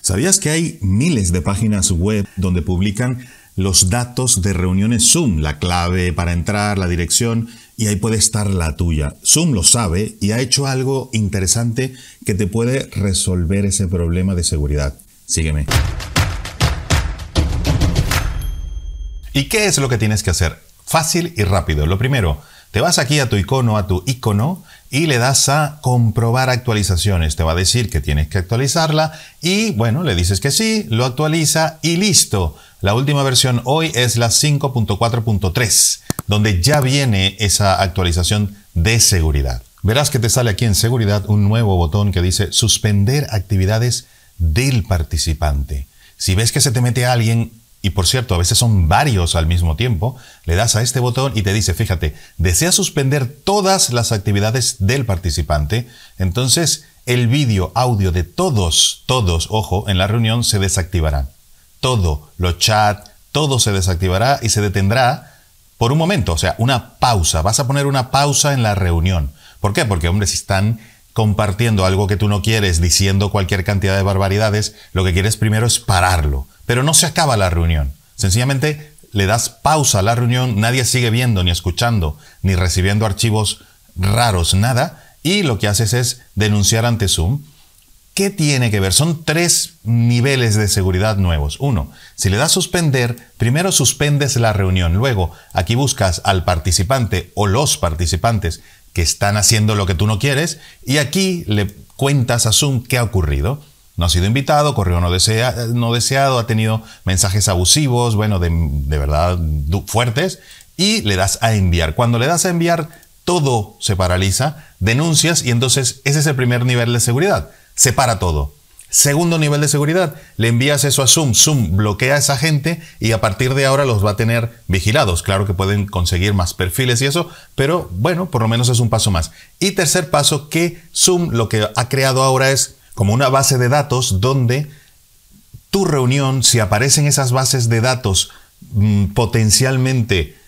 ¿Sabías que hay miles de páginas web donde publican los datos de reuniones Zoom, la clave para entrar, la dirección, y ahí puede estar la tuya? Zoom lo sabe y ha hecho algo interesante que te puede resolver ese problema de seguridad. Sígueme. ¿Y qué es lo que tienes que hacer? Fácil y rápido. Lo primero, te vas aquí a tu icono, a tu icono, y le das a comprobar actualizaciones. Te va a decir que tienes que actualizarla y bueno, le dices que sí, lo actualiza y listo. La última versión hoy es la 5.4.3, donde ya viene esa actualización de seguridad. Verás que te sale aquí en seguridad un nuevo botón que dice suspender actividades del participante. Si ves que se te mete alguien y por cierto, a veces son varios al mismo tiempo, le das a este botón y te dice, fíjate, desea suspender todas las actividades del participante, entonces el vídeo, audio de todos, todos, ojo, en la reunión se desactivarán. Todo, los chat, todo se desactivará y se detendrá por un momento, o sea, una pausa. Vas a poner una pausa en la reunión. ¿Por qué? Porque, hombre, si están compartiendo algo que tú no quieres, diciendo cualquier cantidad de barbaridades, lo que quieres primero es pararlo. Pero no se acaba la reunión. Sencillamente le das pausa a la reunión, nadie sigue viendo, ni escuchando, ni recibiendo archivos raros, nada, y lo que haces es denunciar ante Zoom. ¿Qué tiene que ver? Son tres niveles de seguridad nuevos. Uno, si le das suspender, primero suspendes la reunión. Luego, aquí buscas al participante o los participantes que están haciendo lo que tú no quieres y aquí le cuentas a Zoom qué ha ocurrido no ha sido invitado, correo no, no deseado, ha tenido mensajes abusivos, bueno, de, de verdad fuertes, y le das a enviar. Cuando le das a enviar, todo se paraliza, denuncias y entonces ese es el primer nivel de seguridad. Separa todo. Segundo nivel de seguridad, le envías eso a Zoom. Zoom bloquea a esa gente y a partir de ahora los va a tener vigilados. Claro que pueden conseguir más perfiles y eso, pero bueno, por lo menos es un paso más. Y tercer paso, que Zoom lo que ha creado ahora es como una base de datos donde tu reunión, si aparecen esas bases de datos mm, potencialmente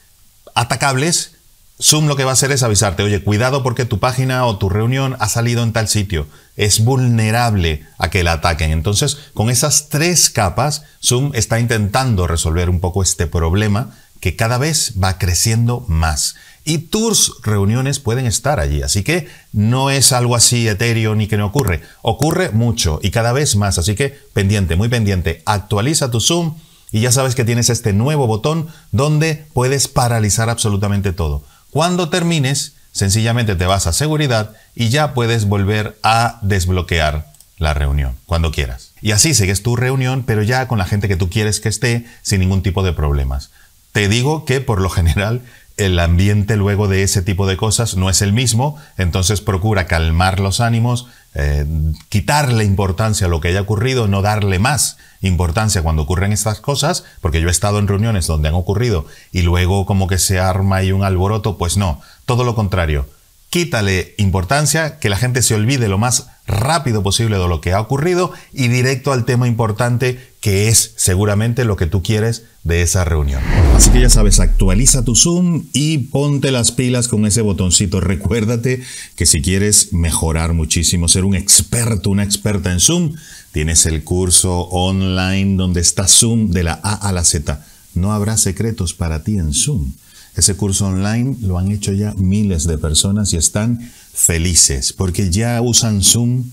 atacables, Zoom lo que va a hacer es avisarte, oye, cuidado porque tu página o tu reunión ha salido en tal sitio, es vulnerable a que la ataquen. Entonces, con esas tres capas, Zoom está intentando resolver un poco este problema que cada vez va creciendo más y tus reuniones pueden estar allí. Así que no es algo así etéreo ni que no ocurre. Ocurre mucho y cada vez más. Así que pendiente, muy pendiente. Actualiza tu Zoom y ya sabes que tienes este nuevo botón donde puedes paralizar absolutamente todo. Cuando termines, sencillamente te vas a seguridad y ya puedes volver a desbloquear la reunión cuando quieras. Y así sigues tu reunión, pero ya con la gente que tú quieres que esté sin ningún tipo de problemas. Te digo que por lo general el ambiente luego de ese tipo de cosas no es el mismo, entonces procura calmar los ánimos, eh, quitarle importancia a lo que haya ocurrido, no darle más importancia cuando ocurren estas cosas, porque yo he estado en reuniones donde han ocurrido y luego como que se arma y un alboroto, pues no, todo lo contrario. Quítale importancia, que la gente se olvide lo más rápido posible de lo que ha ocurrido y directo al tema importante que es seguramente lo que tú quieres de esa reunión. Así que ya sabes, actualiza tu Zoom y ponte las pilas con ese botoncito. Recuérdate que si quieres mejorar muchísimo, ser un experto, una experta en Zoom, tienes el curso online donde está Zoom de la A a la Z. No habrá secretos para ti en Zoom. Ese curso online lo han hecho ya miles de personas y están felices porque ya usan Zoom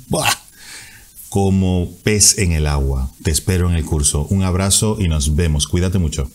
como pez en el agua. Te espero en el curso. Un abrazo y nos vemos. Cuídate mucho.